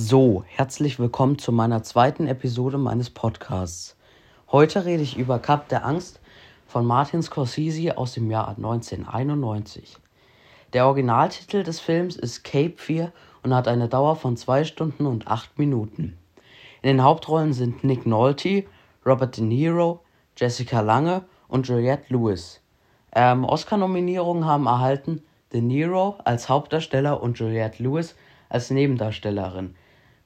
So, herzlich willkommen zu meiner zweiten Episode meines Podcasts. Heute rede ich über Cup der Angst von Martin Scorsese aus dem Jahr 1991. Der Originaltitel des Films ist Cape Fear und hat eine Dauer von 2 Stunden und 8 Minuten. In den Hauptrollen sind Nick Nolte, Robert De Niro, Jessica Lange und Juliette Lewis. Ähm, Oscar-Nominierungen haben erhalten De Niro als Hauptdarsteller und Juliette Lewis als Nebendarstellerin,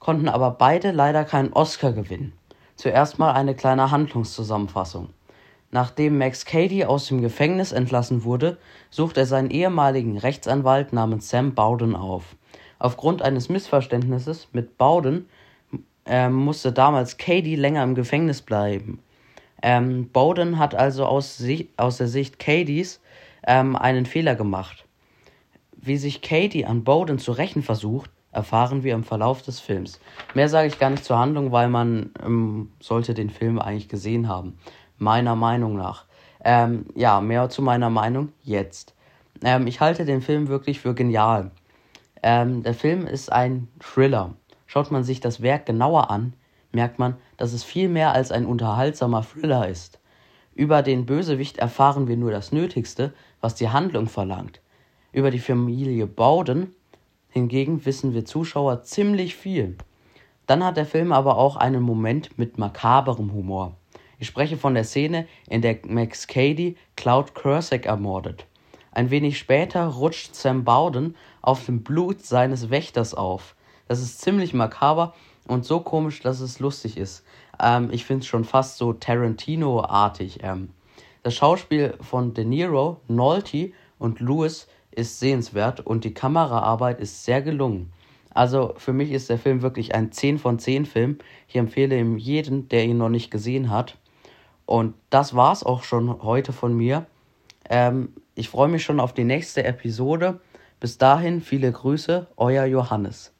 konnten aber beide leider keinen Oscar gewinnen. Zuerst mal eine kleine Handlungszusammenfassung. Nachdem Max Cady aus dem Gefängnis entlassen wurde, sucht er seinen ehemaligen Rechtsanwalt namens Sam Bowden auf. Aufgrund eines Missverständnisses mit Bowden äh, musste damals Cady länger im Gefängnis bleiben. Ähm, Bowden hat also aus, si aus der Sicht Cadys ähm, einen Fehler gemacht. Wie sich Cady an Bowden zu rächen versucht, erfahren wir im Verlauf des Films. Mehr sage ich gar nicht zur Handlung, weil man ähm, sollte den Film eigentlich gesehen haben. Meiner Meinung nach. Ähm, ja, mehr zu meiner Meinung jetzt. Ähm, ich halte den Film wirklich für genial. Ähm, der Film ist ein Thriller. Schaut man sich das Werk genauer an, merkt man, dass es viel mehr als ein unterhaltsamer Thriller ist. Über den Bösewicht erfahren wir nur das Nötigste, was die Handlung verlangt. Über die Familie Bowden Hingegen wissen wir Zuschauer ziemlich viel. Dann hat der Film aber auch einen Moment mit makaberem Humor. Ich spreche von der Szene, in der Max Cady Cloud Cursek ermordet. Ein wenig später rutscht Sam Bowden auf dem Blut seines Wächters auf. Das ist ziemlich makaber und so komisch, dass es lustig ist. Ähm, ich finde es schon fast so Tarantino-artig. Ähm. Das Schauspiel von De Niro, Nolte und Lewis ist sehenswert und die Kameraarbeit ist sehr gelungen. Also für mich ist der Film wirklich ein 10 von 10 Film. Ich empfehle ihm jeden, der ihn noch nicht gesehen hat. Und das war's auch schon heute von mir. Ähm, ich freue mich schon auf die nächste Episode. Bis dahin viele Grüße, euer Johannes.